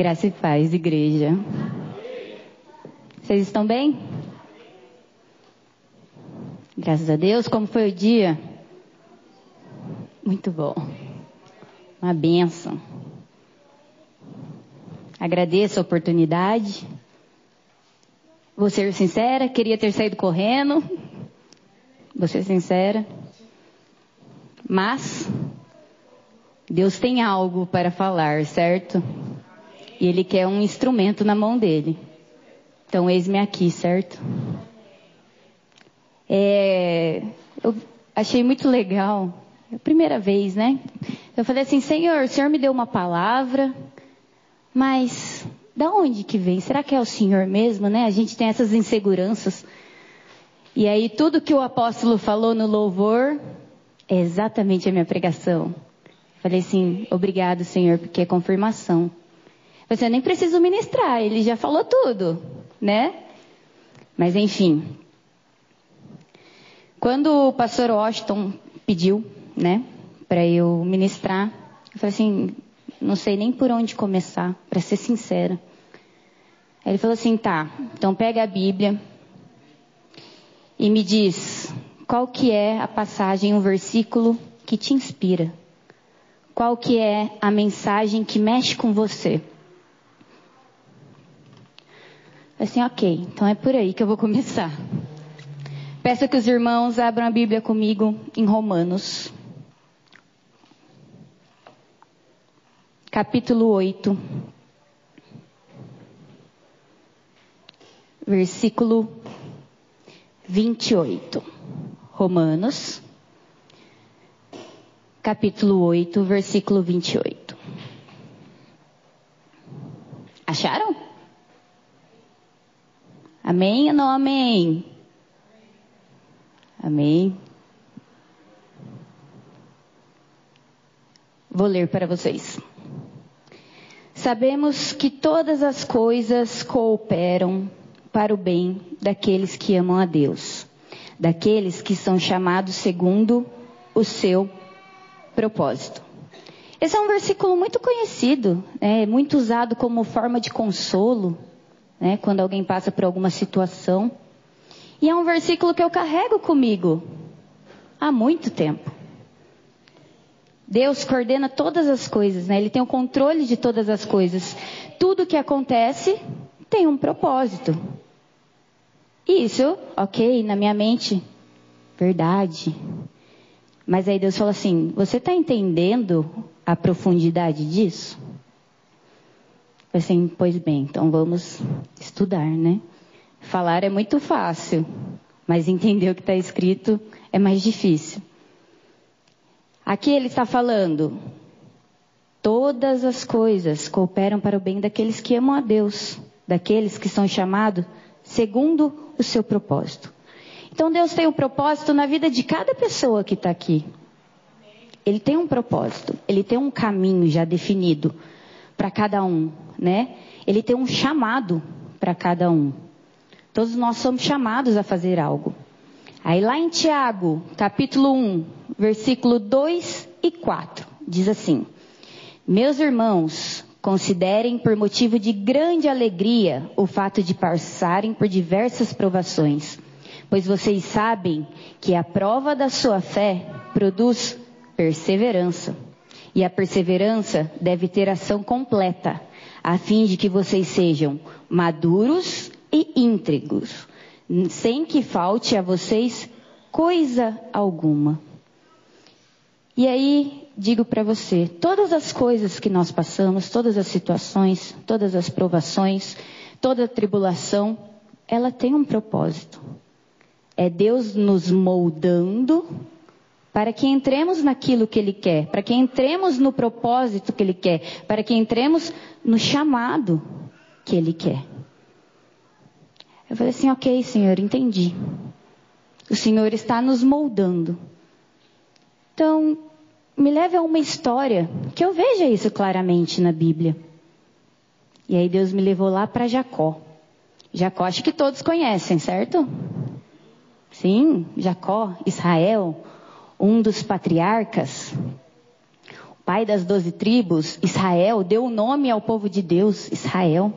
Graça e paz, igreja. Vocês estão bem? Graças a Deus. Como foi o dia? Muito bom. Uma benção. Agradeço a oportunidade. Vou ser sincera, queria ter saído correndo. Vou ser sincera. Mas Deus tem algo para falar, certo? E Ele quer um instrumento na mão dele. Então, eis-me aqui, certo? É, eu achei muito legal. É a primeira vez, né? Eu falei assim, Senhor, o Senhor me deu uma palavra, mas da onde que vem? Será que é o Senhor mesmo, né? A gente tem essas inseguranças. E aí tudo que o apóstolo falou no louvor é exatamente a minha pregação. Falei assim, obrigado, Senhor, porque é confirmação. Você nem preciso ministrar, ele já falou tudo, né? Mas enfim. Quando o pastor Washington pediu, né, para eu ministrar, eu falei assim, não sei nem por onde começar, para ser sincera. Ele falou assim, tá, então pega a Bíblia e me diz qual que é a passagem, um versículo que te inspira. Qual que é a mensagem que mexe com você? Assim, ok, então é por aí que eu vou começar. Peço que os irmãos abram a Bíblia comigo em Romanos. Capítulo 8. Versículo 28. Romanos. Capítulo 8, versículo 28. Acharam? Amém ou não amém? Amém. Vou ler para vocês. Sabemos que todas as coisas cooperam para o bem daqueles que amam a Deus, daqueles que são chamados segundo o seu propósito. Esse é um versículo muito conhecido, é muito usado como forma de consolo né, quando alguém passa por alguma situação. E é um versículo que eu carrego comigo há muito tempo. Deus coordena todas as coisas, né? Ele tem o controle de todas as coisas. Tudo que acontece tem um propósito. Isso, ok, na minha mente, verdade. Mas aí Deus falou assim: você está entendendo a profundidade disso? Assim, pois bem, então vamos estudar, né? Falar é muito fácil, mas entender o que está escrito é mais difícil. Aqui ele está falando, todas as coisas cooperam para o bem daqueles que amam a Deus, daqueles que são chamados segundo o seu propósito. Então Deus tem um propósito na vida de cada pessoa que está aqui. Ele tem um propósito, ele tem um caminho já definido para cada um, né? Ele tem um chamado para cada um. Todos nós somos chamados a fazer algo. Aí lá em Tiago, capítulo 1, versículo 2 e 4, diz assim: Meus irmãos, considerem por motivo de grande alegria o fato de passarem por diversas provações, pois vocês sabem que a prova da sua fé produz perseverança. E a perseverança deve ter ação completa, a fim de que vocês sejam maduros e íntegros, sem que falte a vocês coisa alguma. E aí, digo para você, todas as coisas que nós passamos, todas as situações, todas as provações, toda tribulação, ela tem um propósito. É Deus nos moldando para que entremos naquilo que Ele quer, para que entremos no propósito que Ele quer, para que entremos no chamado que Ele quer. Eu falei assim, ok, Senhor, entendi. O Senhor está nos moldando. Então, me leve a uma história que eu veja isso claramente na Bíblia. E aí Deus me levou lá para Jacó. Jacó, acho que todos conhecem, certo? Sim, Jacó, Israel, um dos patriarcas. pai das doze tribos, Israel, deu o nome ao povo de Deus, Israel.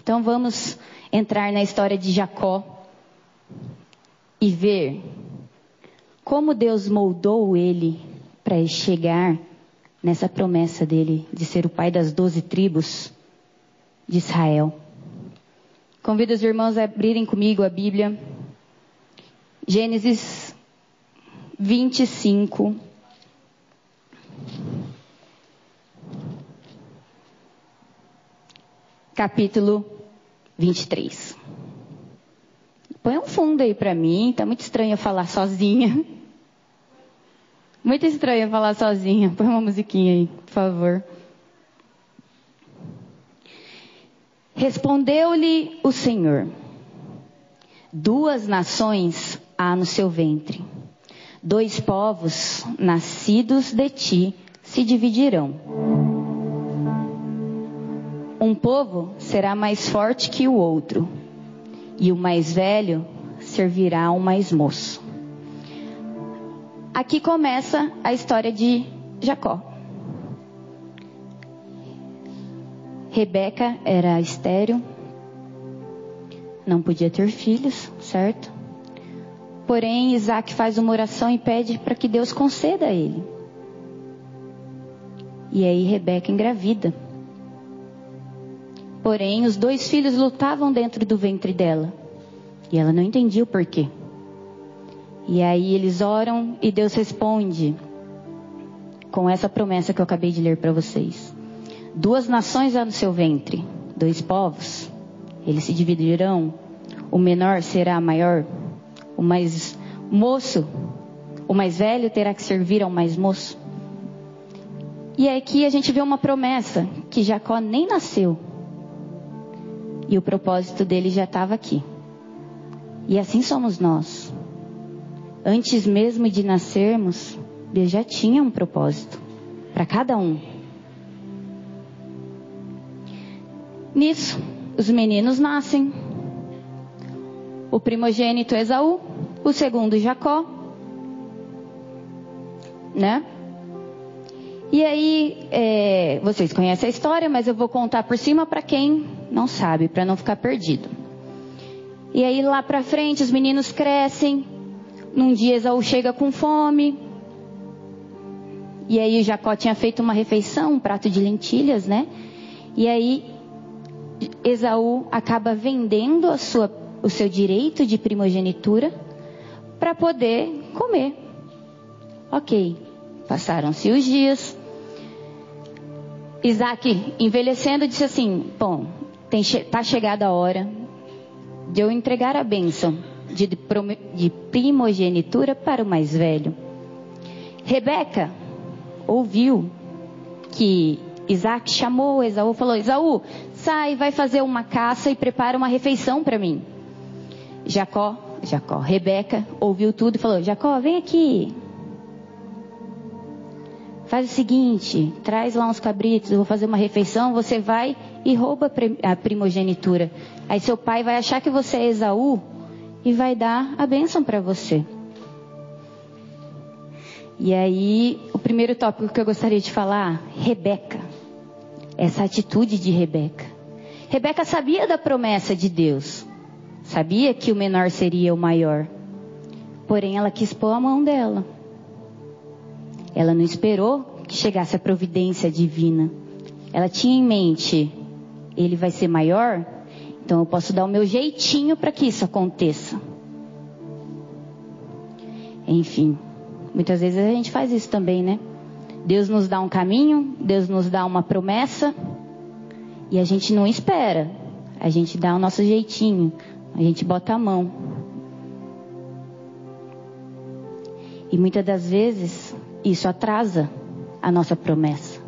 Então vamos entrar na história de Jacó e ver como Deus moldou ele para chegar nessa promessa dele de ser o pai das doze tribos de Israel. Convido os irmãos a abrirem comigo a Bíblia. Gênesis 25. Capítulo 23. Põe um fundo aí para mim, tá muito estranho eu falar sozinha. Muito estranho falar sozinha. Põe uma musiquinha aí, por favor. Respondeu-lhe o Senhor: Duas nações há no seu ventre. Dois povos nascidos de ti se dividirão. Um povo será mais forte que o outro, e o mais velho servirá ao mais moço. Aqui começa a história de Jacó. Rebeca era estéril, não podia ter filhos, certo? Porém, Isaac faz uma oração e pede para que Deus conceda a ele. E aí Rebeca engravida. Porém, os dois filhos lutavam dentro do ventre dela. E ela não entendia o porquê. E aí eles oram e Deus responde com essa promessa que eu acabei de ler para vocês. Duas nações há no seu ventre, dois povos, eles se dividirão. O menor será maior, o mais moço, o mais velho terá que servir ao mais moço. E aqui a gente vê uma promessa que Jacó nem nasceu. E o propósito dele já estava aqui. E assim somos nós. Antes mesmo de nascermos, Deus já tinha um propósito para cada um. Nisso, os meninos nascem. O primogênito Esaú, o segundo Jacó, né? E aí, é, vocês conhecem a história, mas eu vou contar por cima para quem não sabe, para não ficar perdido. E aí lá para frente os meninos crescem, num dia Esaú chega com fome. E aí Jacó tinha feito uma refeição, um prato de lentilhas, né? E aí Esaú acaba vendendo a sua, o seu direito de primogenitura para poder comer. Ok, passaram-se os dias. Isaac, envelhecendo, disse assim: Bom, está chegada a hora de eu entregar a bênção de, de primogenitura para o mais velho. Rebeca ouviu que Isaac chamou Esaú e falou: Esaú, sai, vai fazer uma caça e prepara uma refeição para mim. Jacó, Jacó, Rebeca ouviu tudo e falou: Jacó, vem aqui. Faz o seguinte, traz lá uns cabritos, eu vou fazer uma refeição, você vai e rouba a primogenitura. Aí seu pai vai achar que você é Esaú e vai dar a bênção para você. E aí, o primeiro tópico que eu gostaria de falar, Rebeca. Essa atitude de Rebeca. Rebeca sabia da promessa de Deus. Sabia que o menor seria o maior. Porém, ela quis pôr a mão dela. Ela não esperou que chegasse a providência divina. Ela tinha em mente, ele vai ser maior, então eu posso dar o meu jeitinho para que isso aconteça. Enfim, muitas vezes a gente faz isso também, né? Deus nos dá um caminho, Deus nos dá uma promessa e a gente não espera. A gente dá o nosso jeitinho, a gente bota a mão. E muitas das vezes isso atrasa a nossa promessa.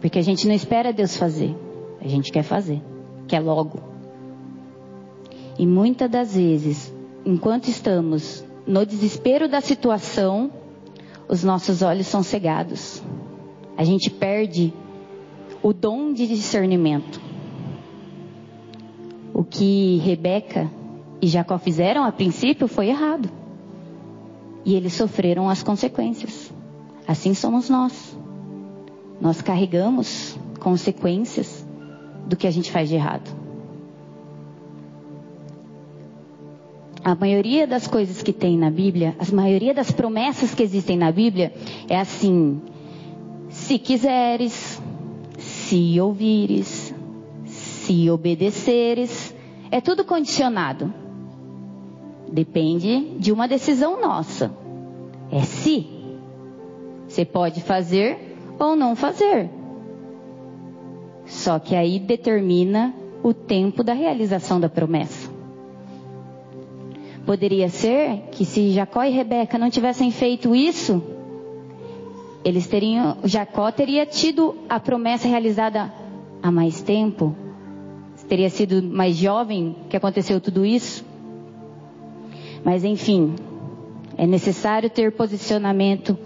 Porque a gente não espera Deus fazer, a gente quer fazer que é logo. E muitas das vezes, enquanto estamos no desespero da situação, os nossos olhos são cegados. A gente perde o dom de discernimento. O que Rebeca e Jacó fizeram a princípio foi errado. E eles sofreram as consequências. Assim somos nós. Nós carregamos consequências do que a gente faz de errado. A maioria das coisas que tem na Bíblia, a maioria das promessas que existem na Bíblia é assim: se quiseres, se ouvires, se obedeceres, é tudo condicionado. Depende de uma decisão nossa. É se. Você pode fazer ou não fazer. Só que aí determina o tempo da realização da promessa. Poderia ser que se Jacó e Rebeca não tivessem feito isso, eles teriam, Jacó teria tido a promessa realizada há mais tempo, teria sido mais jovem que aconteceu tudo isso. Mas enfim, é necessário ter posicionamento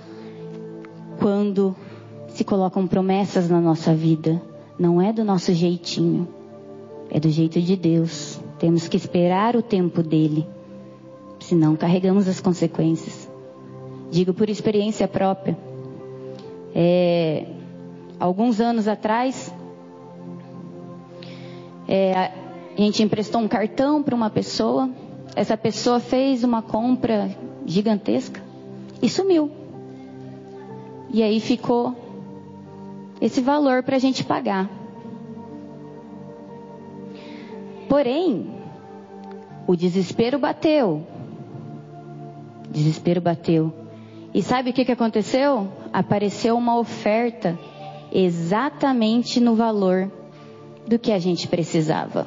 quando se colocam promessas na nossa vida. Não é do nosso jeitinho, é do jeito de Deus. Temos que esperar o tempo dele, senão carregamos as consequências. Digo por experiência própria. É, alguns anos atrás, é, a gente emprestou um cartão para uma pessoa. Essa pessoa fez uma compra gigantesca e sumiu. E aí ficou esse valor para a gente pagar. Porém, o desespero bateu. Desespero bateu. E sabe o que, que aconteceu? Apareceu uma oferta exatamente no valor do que a gente precisava.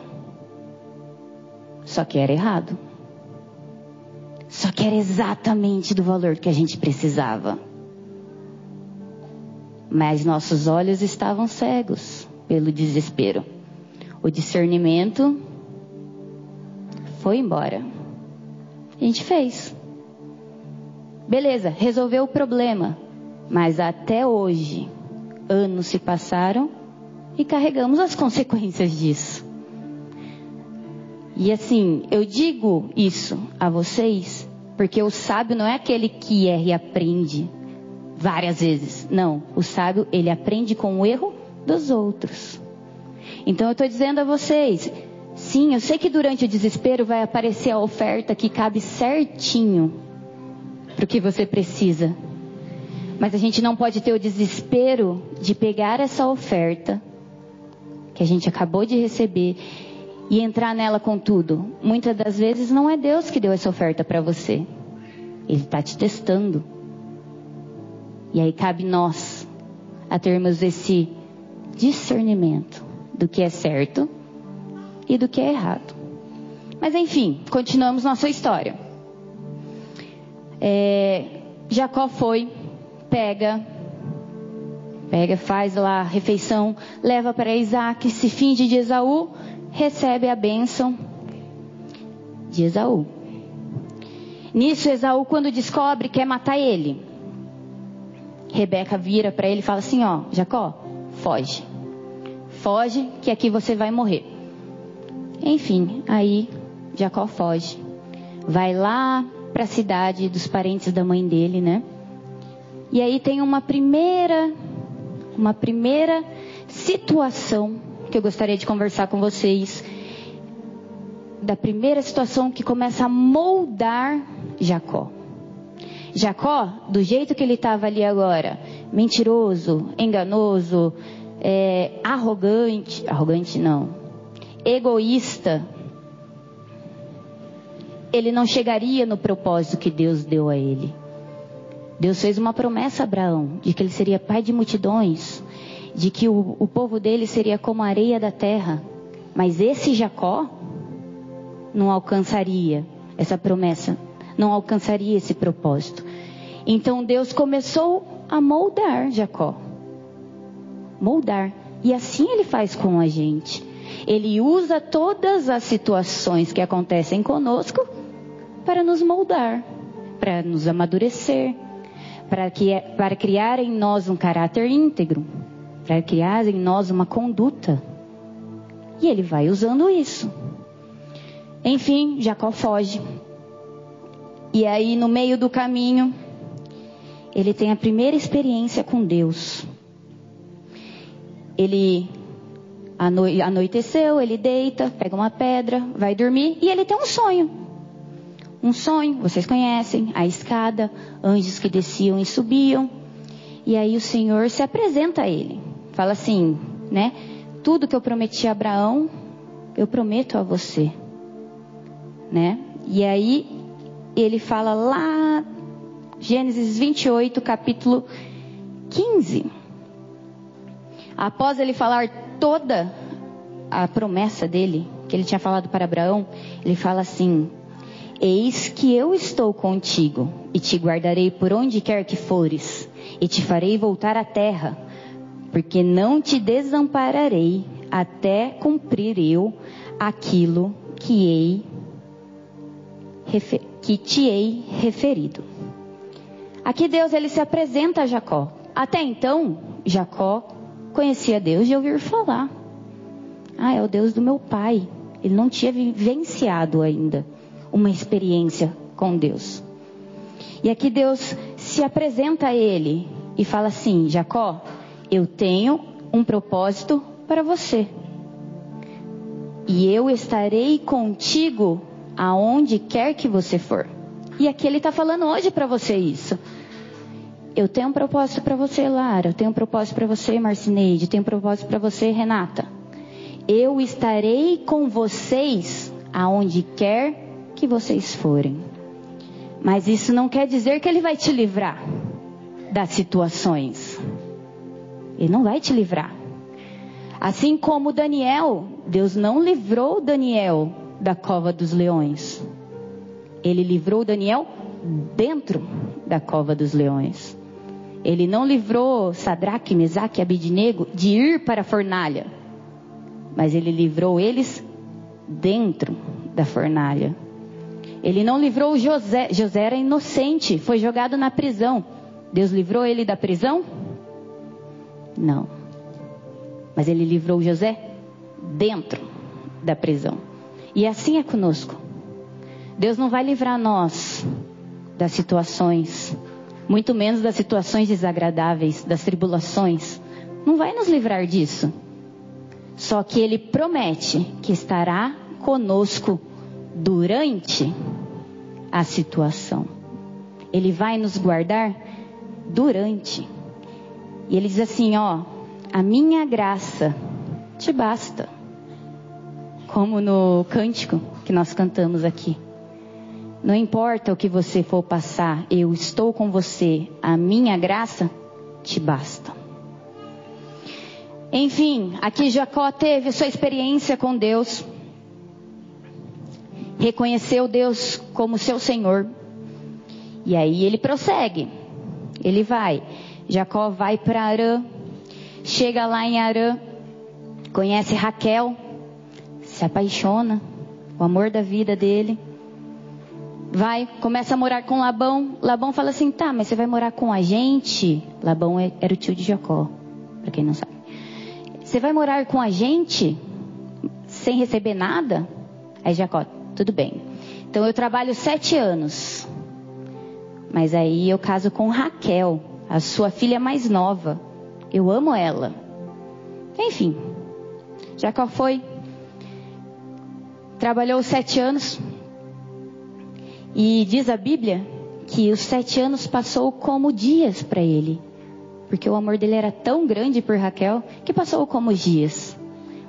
Só que era errado. Só que era exatamente do valor que a gente precisava. Mas nossos olhos estavam cegos pelo desespero. O discernimento foi embora. A gente fez. Beleza, resolveu o problema. Mas até hoje, anos se passaram e carregamos as consequências disso. E assim, eu digo isso a vocês porque o sábio não é aquele que erra e aprende várias vezes. Não, o sábio ele aprende com o erro dos outros. Então eu estou dizendo a vocês, sim, eu sei que durante o desespero vai aparecer a oferta que cabe certinho para o que você precisa. Mas a gente não pode ter o desespero de pegar essa oferta que a gente acabou de receber e entrar nela com tudo. Muitas das vezes não é Deus que deu essa oferta para você. Ele está te testando. E aí cabe nós a termos esse discernimento do que é certo e do que é errado. Mas enfim, continuamos nossa história. É, Jacó foi, pega, pega, faz lá a refeição, leva para Isaac, se finge de Esaú, recebe a bênção de Esaú. Nisso, Esaú, quando descobre, quer matar ele. Rebeca vira para ele e fala assim: Ó, Jacó, foge. Foge, que aqui você vai morrer. Enfim, aí Jacó foge. Vai lá para a cidade dos parentes da mãe dele, né? E aí tem uma primeira, uma primeira situação que eu gostaria de conversar com vocês. Da primeira situação que começa a moldar Jacó. Jacó, do jeito que ele estava ali agora, mentiroso, enganoso, é, arrogante, arrogante não, egoísta, ele não chegaria no propósito que Deus deu a ele. Deus fez uma promessa a Abraão de que ele seria pai de multidões, de que o, o povo dele seria como a areia da terra. Mas esse Jacó não alcançaria essa promessa não alcançaria esse propósito. Então Deus começou a moldar Jacó. Moldar. E assim ele faz com a gente. Ele usa todas as situações que acontecem conosco para nos moldar, para nos amadurecer, para, que, para criar em nós um caráter íntegro, para criar em nós uma conduta. E ele vai usando isso. Enfim, Jacó foge. E aí, no meio do caminho, ele tem a primeira experiência com Deus. Ele anoiteceu, ele deita, pega uma pedra, vai dormir e ele tem um sonho. Um sonho, vocês conhecem, a escada, anjos que desciam e subiam. E aí o Senhor se apresenta a ele. Fala assim, né? Tudo que eu prometi a Abraão, eu prometo a você. Né? E aí ele fala lá Gênesis 28, capítulo 15. Após ele falar toda a promessa dele, que ele tinha falado para Abraão, ele fala assim: Eis que eu estou contigo e te guardarei por onde quer que fores, e te farei voltar à terra, porque não te desampararei até cumprir eu aquilo que, hei, que te hei referido. Aqui Deus ele se apresenta a Jacó. Até então, Jacó conhecia Deus de ouvir falar. Ah, é o Deus do meu pai. Ele não tinha vivenciado ainda uma experiência com Deus. E aqui Deus se apresenta a ele e fala assim: Jacó, eu tenho um propósito para você. E eu estarei contigo aonde quer que você for. E aqui ele está falando hoje para você isso. Eu tenho um propósito para você, Lara. Eu tenho um propósito para você, Marcineide. Eu tenho um propósito para você, Renata. Eu estarei com vocês aonde quer que vocês forem. Mas isso não quer dizer que ele vai te livrar das situações. Ele não vai te livrar. Assim como Daniel, Deus não livrou Daniel da cova dos leões. Ele livrou Daniel dentro da cova dos leões. Ele não livrou Sadraque, Mesaque e Abidnego de ir para a fornalha, mas ele livrou eles dentro da fornalha. Ele não livrou José, José era inocente, foi jogado na prisão. Deus livrou ele da prisão? Não. Mas ele livrou José dentro da prisão. E assim é conosco. Deus não vai livrar nós das situações muito menos das situações desagradáveis, das tribulações. Não vai nos livrar disso. Só que ele promete que estará conosco durante a situação. Ele vai nos guardar durante. E ele diz assim, ó, a minha graça te basta. Como no cântico que nós cantamos aqui. Não importa o que você for passar, eu estou com você. A minha graça te basta. Enfim, aqui Jacó teve sua experiência com Deus. Reconheceu Deus como seu Senhor. E aí ele prossegue. Ele vai. Jacó vai para Arã. Chega lá em Arã. Conhece Raquel. Se apaixona. O amor da vida dele vai, começa a morar com Labão. Labão fala assim: tá, mas você vai morar com a gente? Labão é, era o tio de Jacó, para quem não sabe. Você vai morar com a gente sem receber nada? Aí Jacó, tudo bem. Então eu trabalho sete anos. Mas aí eu caso com Raquel, a sua filha mais nova. Eu amo ela. Enfim, Jacó foi, trabalhou sete anos, e diz a Bíblia que os sete anos passou como dias para ele, porque o amor dele era tão grande por Raquel que passou como dias.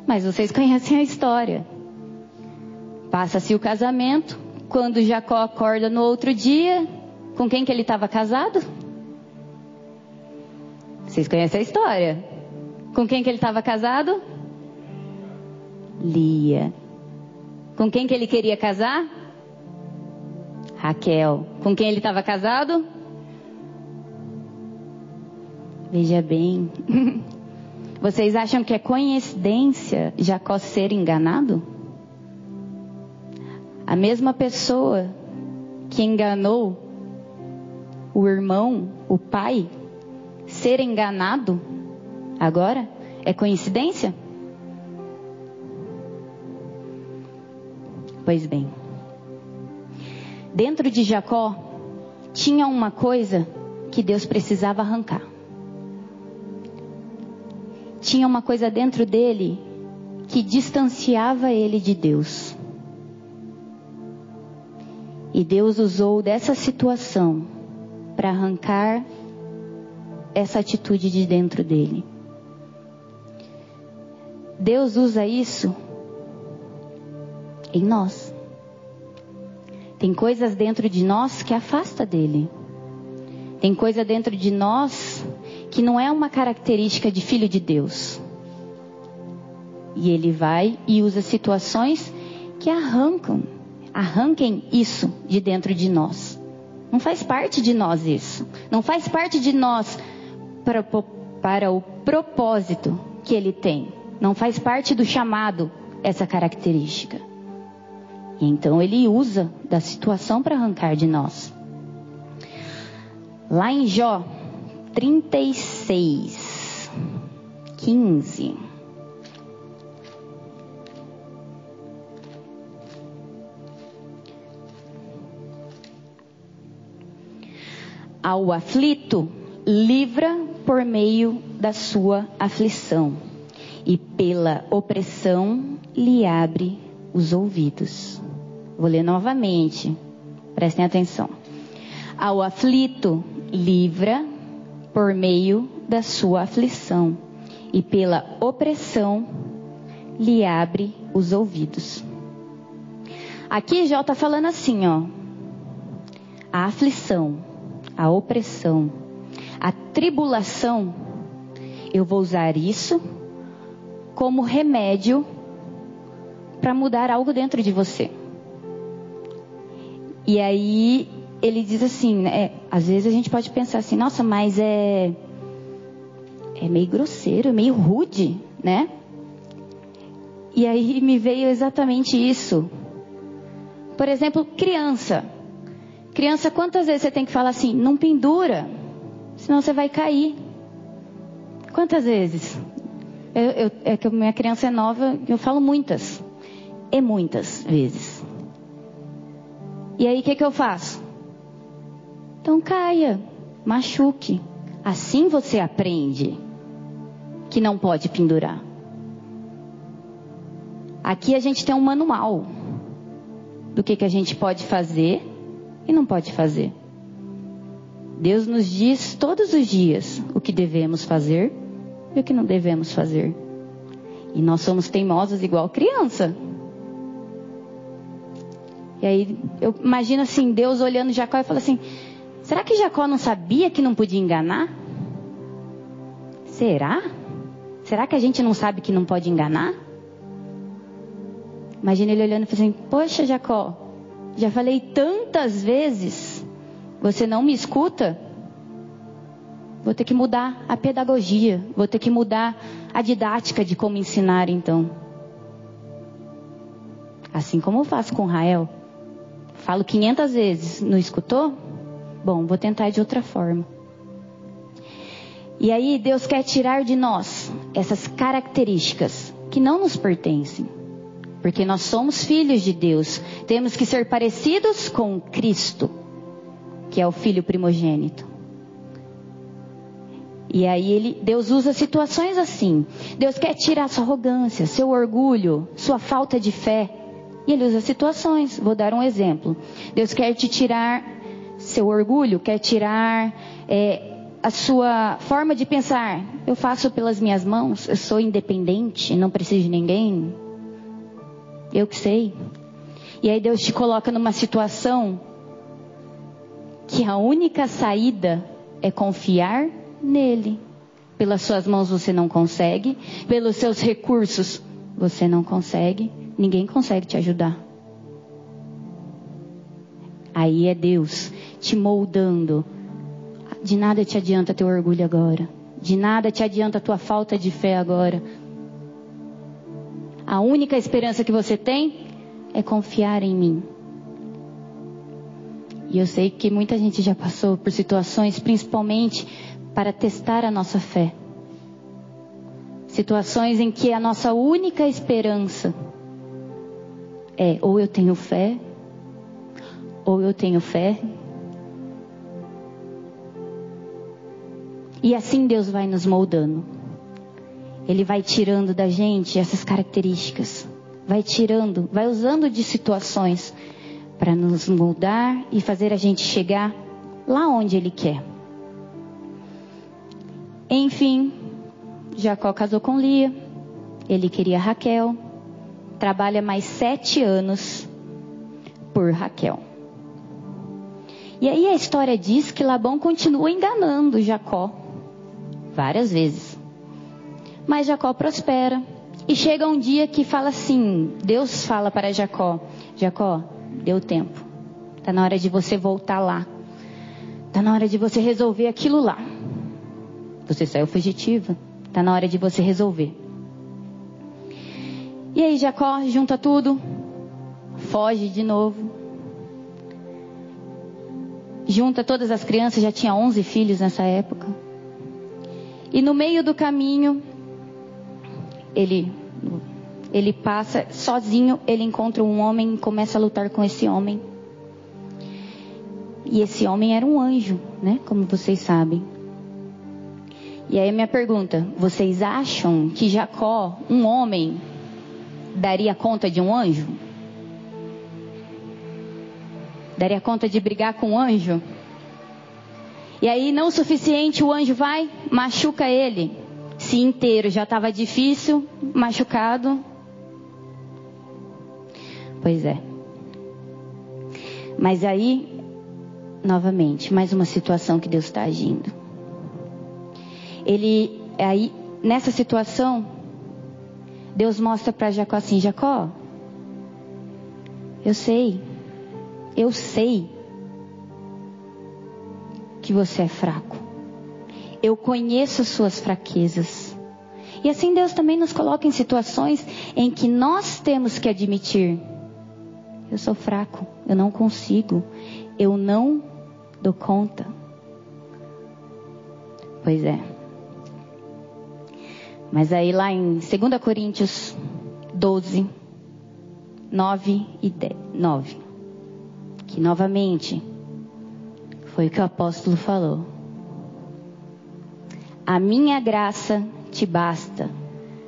Mas vocês conhecem a história. Passa-se o casamento, quando Jacó acorda no outro dia, com quem que ele estava casado? Vocês conhecem a história? Com quem que ele estava casado? Lia. Com quem que ele queria casar? Raquel. Com quem ele estava casado? Veja bem. Vocês acham que é coincidência Jacó ser enganado? A mesma pessoa que enganou o irmão, o pai, ser enganado agora é coincidência? Pois bem, dentro de Jacó tinha uma coisa que Deus precisava arrancar. Tinha uma coisa dentro dele que distanciava ele de Deus. E Deus usou dessa situação para arrancar essa atitude de dentro dele. Deus usa isso em nós. Tem coisas dentro de nós que afasta dele. Tem coisa dentro de nós que não é uma característica de filho de Deus. E ele vai e usa situações que arrancam, arranquem isso de dentro de nós. Não faz parte de nós isso. Não faz parte de nós para, para o propósito que ele tem. Não faz parte do chamado essa característica. Então ele usa da situação para arrancar de nós. Lá em Jó 36, 15. Ao aflito, livra por meio da sua aflição, e pela opressão lhe abre os ouvidos. Vou ler novamente, prestem atenção. Ao aflito, livra por meio da sua aflição, e pela opressão lhe abre os ouvidos. Aqui Jó está falando assim, ó. A aflição, a opressão, a tribulação, eu vou usar isso como remédio para mudar algo dentro de você. E aí ele diz assim, né, é, às vezes a gente pode pensar assim, nossa, mas é é meio grosseiro, é meio rude, né? E aí me veio exatamente isso. Por exemplo, criança. Criança, quantas vezes você tem que falar assim, não pendura, senão você vai cair. Quantas vezes? Eu, eu, é que minha criança é nova, eu falo muitas. É muitas vezes. E aí o que, que eu faço? Então caia, machuque. Assim você aprende que não pode pendurar. Aqui a gente tem um manual do que, que a gente pode fazer e não pode fazer. Deus nos diz todos os dias o que devemos fazer e o que não devemos fazer. E nós somos teimosos igual criança. E aí eu imagino assim, Deus olhando Jacó e fala assim: será que Jacó não sabia que não podia enganar? Será? Será que a gente não sabe que não pode enganar? Imagina ele olhando e falando assim: Poxa, Jacó, já falei tantas vezes, você não me escuta? Vou ter que mudar a pedagogia, vou ter que mudar a didática de como ensinar então. Assim como eu faço com Rael. Falo 500 vezes, não escutou? Bom, vou tentar de outra forma. E aí Deus quer tirar de nós essas características que não nos pertencem. Porque nós somos filhos de Deus. Temos que ser parecidos com Cristo, que é o filho primogênito. E aí ele, Deus usa situações assim. Deus quer tirar sua arrogância, seu orgulho, sua falta de fé. E ele usa situações. Vou dar um exemplo. Deus quer te tirar seu orgulho, quer tirar é, a sua forma de pensar. Eu faço pelas minhas mãos, eu sou independente, não preciso de ninguém. Eu que sei. E aí Deus te coloca numa situação que a única saída é confiar nele. Pelas suas mãos você não consegue, pelos seus recursos você não consegue, ninguém consegue te ajudar. Aí é Deus te moldando. De nada te adianta teu orgulho agora. De nada te adianta tua falta de fé agora. A única esperança que você tem é confiar em mim. E eu sei que muita gente já passou por situações, principalmente para testar a nossa fé. Situações em que a nossa única esperança é ou eu tenho fé, ou eu tenho fé, E assim Deus vai nos moldando. Ele vai tirando da gente essas características, vai tirando, vai usando de situações para nos moldar e fazer a gente chegar lá onde Ele quer. Enfim, Jacó casou com Lia, ele queria Raquel, trabalha mais sete anos por Raquel. E aí a história diz que Labão continua enganando Jacó várias vezes. Mas Jacó prospera. E chega um dia que fala assim: Deus fala para Jacó: Jacó, deu tempo. Está na hora de você voltar lá. Está na hora de você resolver aquilo lá. Você saiu fugitiva. Está na hora de você resolver. E aí Jacó junta tudo, foge de novo. Junta todas as crianças, já tinha 11 filhos nessa época. E no meio do caminho, ele ele passa sozinho, ele encontra um homem e começa a lutar com esse homem. E esse homem era um anjo, né? Como vocês sabem. E aí minha pergunta: vocês acham que Jacó, um homem, daria conta de um anjo? Daria conta de brigar com um anjo? E aí, não o suficiente, o anjo vai, machuca ele. Se inteiro já estava difícil, machucado. Pois é. Mas aí, novamente, mais uma situação que Deus está agindo. Ele, aí, nessa situação, Deus mostra para Jacó assim: Jacó, eu sei, eu sei que você é fraco. Eu conheço suas fraquezas. E assim Deus também nos coloca em situações em que nós temos que admitir: eu sou fraco, eu não consigo, eu não dou conta. Pois é. Mas aí lá em 2 Coríntios 12, 9 e 10, 9, que novamente foi o que o apóstolo falou. A minha graça te basta,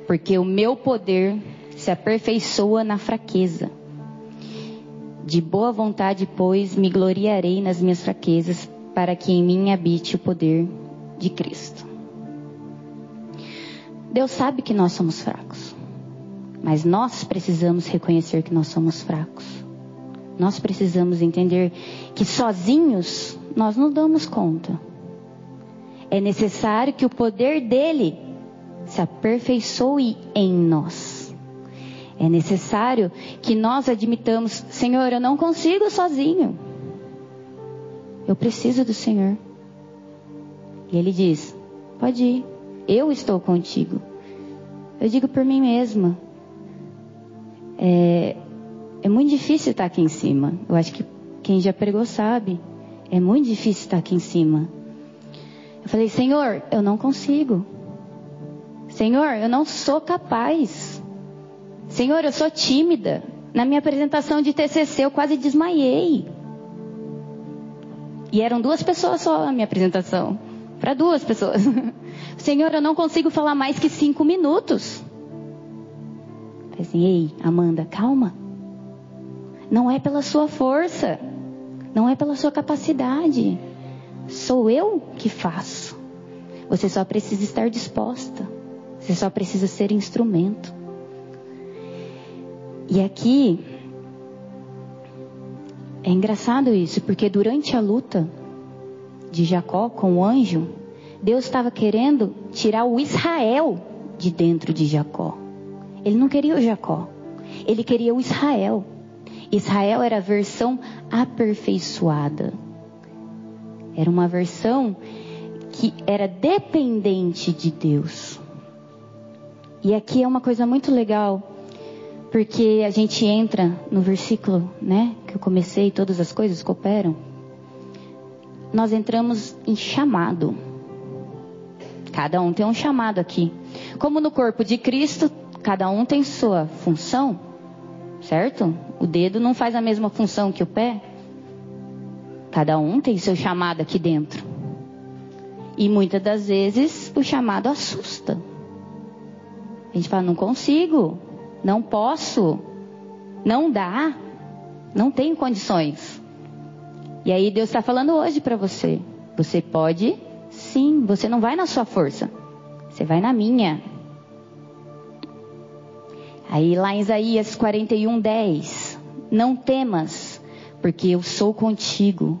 porque o meu poder se aperfeiçoa na fraqueza. De boa vontade, pois, me gloriarei nas minhas fraquezas, para que em mim habite o poder de Cristo. Deus sabe que nós somos fracos, mas nós precisamos reconhecer que nós somos fracos. Nós precisamos entender que sozinhos nós não damos conta. É necessário que o poder dele se aperfeiçoe em nós. É necessário que nós admitamos: Senhor, eu não consigo sozinho. Eu preciso do Senhor. E ele diz: Pode ir, eu estou contigo. Eu digo por mim mesma. É, é muito difícil estar aqui em cima. Eu acho que quem já pregou sabe. É muito difícil estar aqui em cima. Eu falei, Senhor, eu não consigo. Senhor, eu não sou capaz. Senhor, eu sou tímida. Na minha apresentação de TCC eu quase desmaiei. E eram duas pessoas só na minha apresentação. Para duas pessoas. Senhor, eu não consigo falar mais que cinco minutos. Assim, ei, Amanda, calma. Não é pela sua força. Não é pela sua capacidade. Sou eu que faço. Você só precisa estar disposta. Você só precisa ser instrumento. E aqui é engraçado isso, porque durante a luta de Jacó com o anjo, Deus estava querendo tirar o Israel de dentro de Jacó. Ele não queria o Jacó, ele queria o Israel. Israel era a versão aperfeiçoada. Era uma versão que era dependente de Deus. E aqui é uma coisa muito legal, porque a gente entra no versículo, né, que eu comecei, todas as coisas cooperam. Nós entramos em chamado. Cada um tem um chamado aqui. Como no corpo de Cristo, cada um tem sua função certo? O dedo não faz a mesma função que o pé. Cada um tem seu chamado aqui dentro. E muitas das vezes o chamado assusta. A gente fala, não consigo, não posso, não dá, não tenho condições. E aí Deus está falando hoje para você. Você pode, sim, você não vai na sua força, você vai na minha. Aí lá em Isaías 41, 10. Não temas, porque eu sou contigo.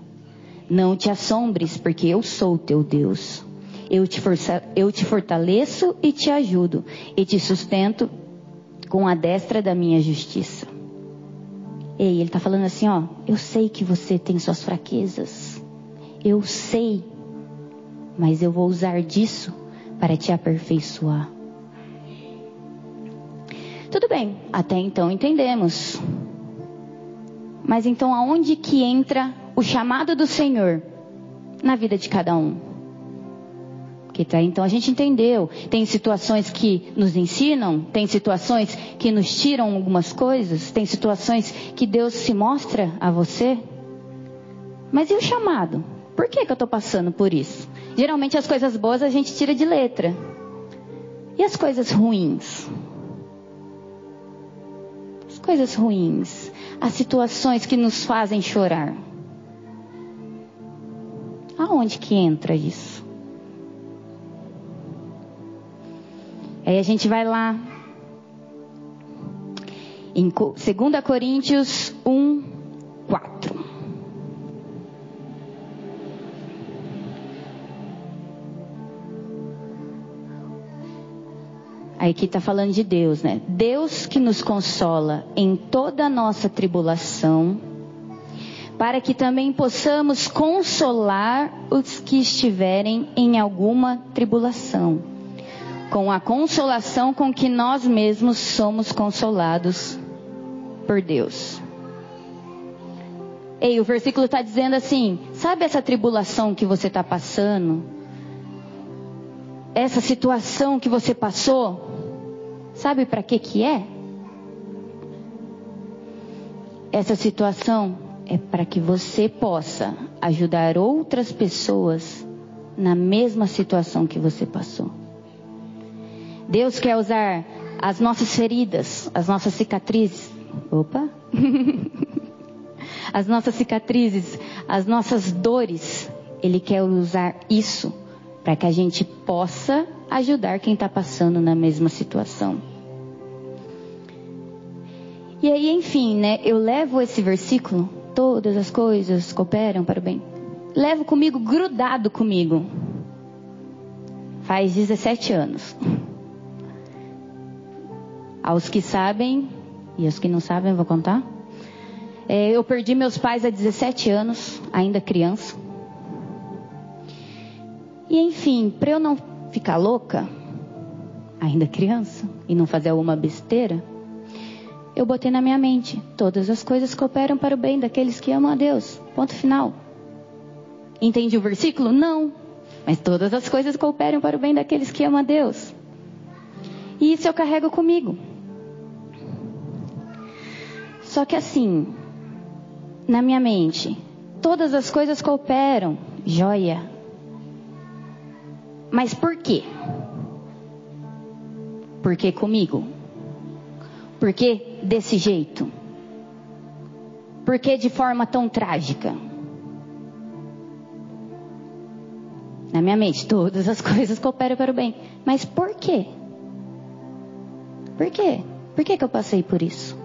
Não te assombres, porque eu sou teu Deus. Eu te, força, eu te fortaleço e te ajudo, e te sustento com a destra da minha justiça. Ei, ele está falando assim, ó. Eu sei que você tem suas fraquezas. Eu sei. Mas eu vou usar disso para te aperfeiçoar. Tudo bem, até então entendemos. Mas então aonde que entra o chamado do Senhor na vida de cada um. Que tá, então a gente entendeu. Tem situações que nos ensinam, tem situações que nos tiram algumas coisas, tem situações que Deus se mostra a você. Mas e o chamado? Por que, que eu estou passando por isso? Geralmente as coisas boas a gente tira de letra. E as coisas ruins? As coisas ruins, as situações que nos fazem chorar. Aonde que entra isso? Aí a gente vai lá em 2 Coríntios 1, 4. Aí aqui está falando de Deus, né? Deus que nos consola em toda a nossa tribulação para que também possamos consolar os que estiverem em alguma tribulação, com a consolação com que nós mesmos somos consolados por Deus. Ei, o versículo está dizendo assim: sabe essa tribulação que você está passando? Essa situação que você passou? Sabe para que que é? Essa situação é para que você possa ajudar outras pessoas na mesma situação que você passou. Deus quer usar as nossas feridas, as nossas cicatrizes. Opa! as nossas cicatrizes, as nossas dores. Ele quer usar isso para que a gente possa ajudar quem está passando na mesma situação. E aí, enfim, né? Eu levo esse versículo Todas as coisas cooperam para o bem. Levo comigo, grudado comigo. Faz 17 anos. Aos que sabem, e aos que não sabem, vou contar. É, eu perdi meus pais há 17 anos, ainda criança. E enfim, para eu não ficar louca, ainda criança, e não fazer alguma besteira, eu botei na minha mente: todas as coisas cooperam para o bem daqueles que amam a Deus. Ponto final. Entendi o versículo? Não. Mas todas as coisas cooperam para o bem daqueles que amam a Deus. E isso eu carrego comigo. Só que assim, na minha mente, todas as coisas cooperam. Joia. Mas por quê? Porque comigo? Por que desse jeito? Por que de forma tão trágica? Na minha mente, todas as coisas cooperam para o bem. Mas por quê? Por quê? Por que, que eu passei por isso?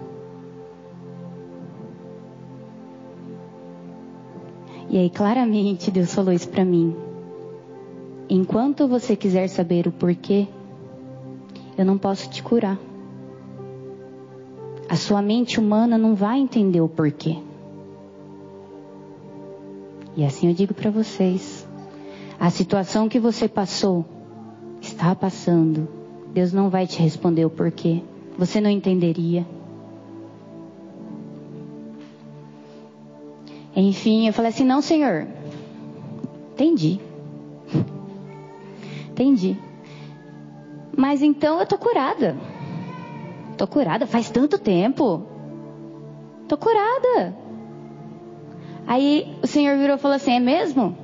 E aí, claramente, Deus falou isso para mim. Enquanto você quiser saber o porquê, eu não posso te curar. A sua mente humana não vai entender o porquê. E assim eu digo para vocês: a situação que você passou, está passando, Deus não vai te responder o porquê. Você não entenderia. Enfim, eu falei assim: não, Senhor, entendi. Entendi. Mas então eu tô curada. Tô curada, faz tanto tempo. Tô curada. Aí o Senhor virou e falou assim: É mesmo?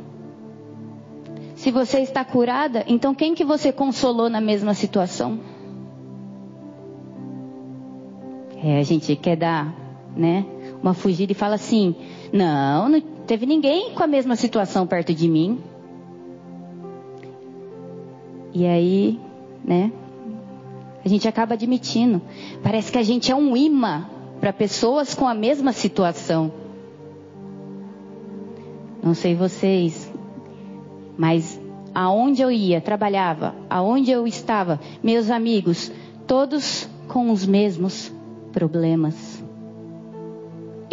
Se você está curada, então quem que você consolou na mesma situação? É, a gente quer dar, né, uma fugida e fala assim: "Não, não teve ninguém com a mesma situação perto de mim". E aí, né? A gente acaba admitindo. Parece que a gente é um imã para pessoas com a mesma situação. Não sei vocês, mas aonde eu ia, trabalhava, aonde eu estava, meus amigos, todos com os mesmos problemas.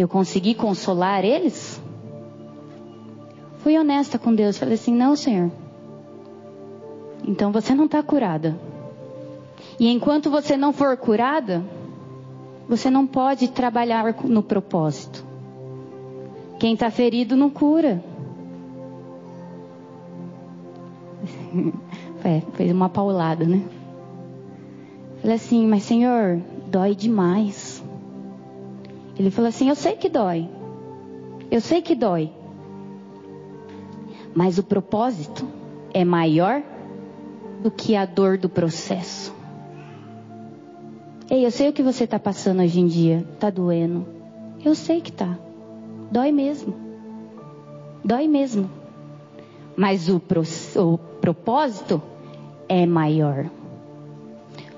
Eu consegui consolar eles? Fui honesta com Deus, falei assim: não, Senhor. Então você não está curada. E enquanto você não for curada, você não pode trabalhar no propósito. Quem está ferido não cura. É, fez uma paulada, né? Falei assim, mas Senhor, dói demais. Ele falou assim: Eu sei que dói. Eu sei que dói. Mas o propósito é maior do que a dor do processo. Ei, eu sei o que você está passando hoje em dia. Está doendo. Eu sei que tá. Dói mesmo. Dói mesmo. Mas o, pro, o propósito é maior.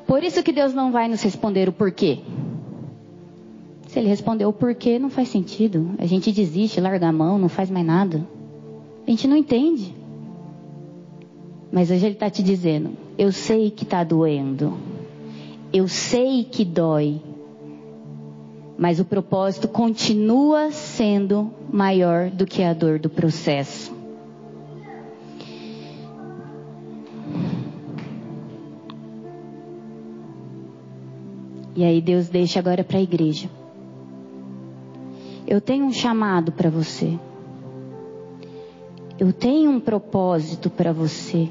Por isso que Deus não vai nos responder o porquê. Se ele responder o porquê, não faz sentido. A gente desiste, larga a mão, não faz mais nada. A gente não entende. Mas hoje ele está te dizendo: eu sei que está doendo. Eu sei que dói, mas o propósito continua sendo maior do que a dor do processo. E aí Deus deixa agora para a igreja. Eu tenho um chamado para você. Eu tenho um propósito para você.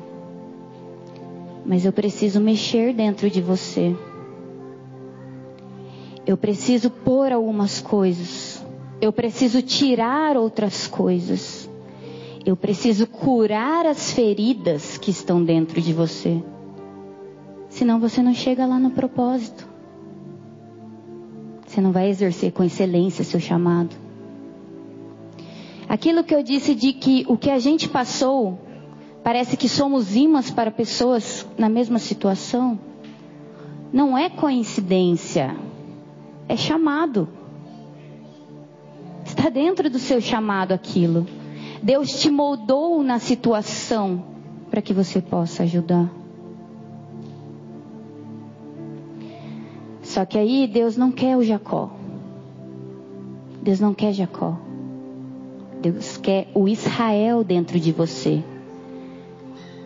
Mas eu preciso mexer dentro de você. Eu preciso pôr algumas coisas. Eu preciso tirar outras coisas. Eu preciso curar as feridas que estão dentro de você. Senão você não chega lá no propósito. Você não vai exercer com excelência seu chamado. Aquilo que eu disse de que o que a gente passou, parece que somos imãs para pessoas na mesma situação, não é coincidência é chamado. Está dentro do seu chamado aquilo. Deus te moldou na situação para que você possa ajudar. Só que aí Deus não quer o Jacó. Deus não quer Jacó. Deus quer o Israel dentro de você.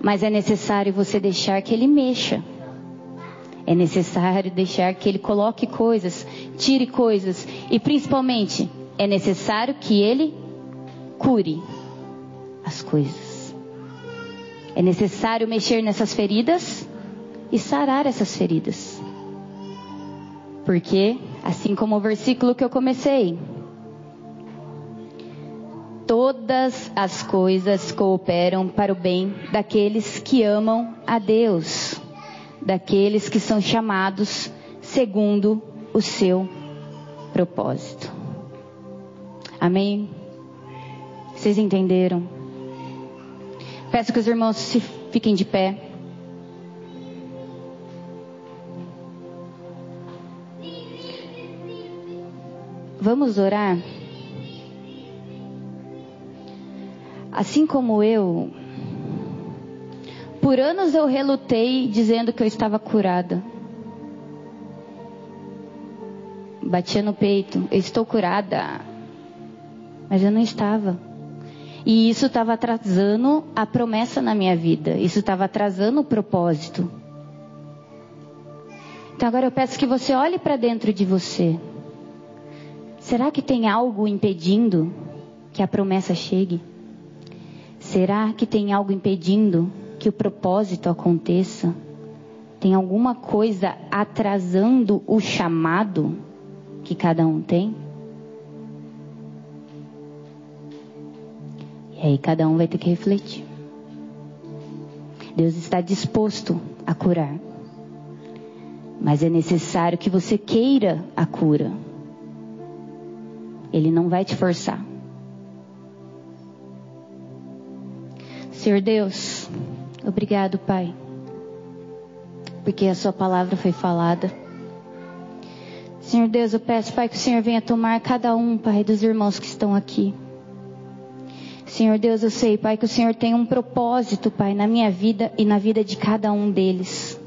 Mas é necessário você deixar que ele mexa. É necessário deixar que ele coloque coisas, tire coisas e principalmente é necessário que ele cure as coisas. É necessário mexer nessas feridas e sarar essas feridas. Porque, assim como o versículo que eu comecei, todas as coisas cooperam para o bem daqueles que amam a Deus daqueles que são chamados segundo o seu propósito. Amém? Vocês entenderam? Peço que os irmãos se fiquem de pé. Vamos orar? Assim como eu, por anos eu relutei dizendo que eu estava curada. Batia no peito, eu estou curada. Mas eu não estava. E isso estava atrasando a promessa na minha vida. Isso estava atrasando o propósito. Então agora eu peço que você olhe para dentro de você. Será que tem algo impedindo que a promessa chegue? Será que tem algo impedindo que o propósito aconteça? Tem alguma coisa atrasando o chamado que cada um tem? E aí cada um vai ter que refletir. Deus está disposto a curar. Mas é necessário que você queira a cura. Ele não vai te forçar. Senhor Deus, obrigado, Pai, porque a Sua palavra foi falada. Senhor Deus, eu peço, Pai, que o Senhor venha tomar cada um, Pai, dos irmãos que estão aqui. Senhor Deus, eu sei, Pai, que o Senhor tem um propósito, Pai, na minha vida e na vida de cada um deles.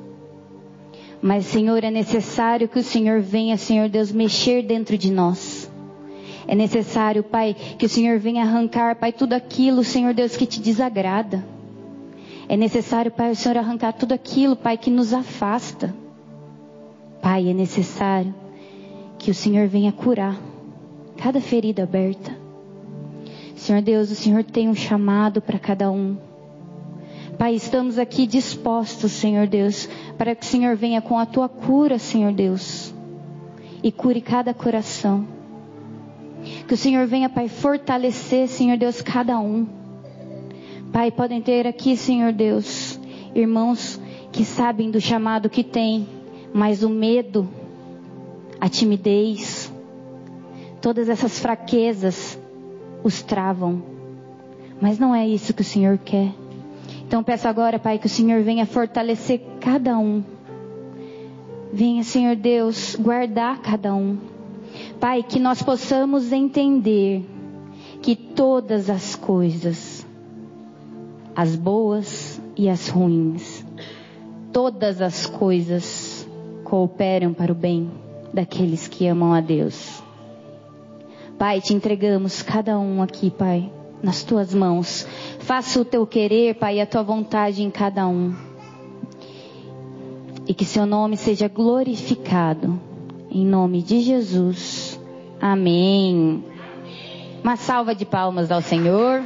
Mas, Senhor, é necessário que o Senhor venha, Senhor Deus, mexer dentro de nós. É necessário, Pai, que o Senhor venha arrancar, Pai, tudo aquilo, Senhor Deus, que te desagrada. É necessário, Pai, o Senhor arrancar tudo aquilo, Pai, que nos afasta. Pai, é necessário que o Senhor venha curar cada ferida aberta. Senhor Deus, o Senhor tem um chamado para cada um. Pai, estamos aqui dispostos, Senhor Deus, para que o Senhor venha com a tua cura, Senhor Deus, e cure cada coração. Que o Senhor venha, Pai, fortalecer, Senhor Deus, cada um. Pai, podem ter aqui, Senhor Deus, irmãos que sabem do chamado que tem, mas o medo, a timidez, todas essas fraquezas os travam. Mas não é isso que o Senhor quer. Então peço agora, Pai, que o Senhor venha fortalecer cada um. Venha, Senhor Deus, guardar cada um. Pai, que nós possamos entender que todas as coisas, as boas e as ruins, todas as coisas cooperam para o bem daqueles que amam a Deus. Pai, te entregamos cada um aqui, Pai, nas tuas mãos. Faça o teu querer, Pai, e a tua vontade em cada um. E que seu nome seja glorificado. Em nome de Jesus. Amém. Uma salva de palmas ao Senhor.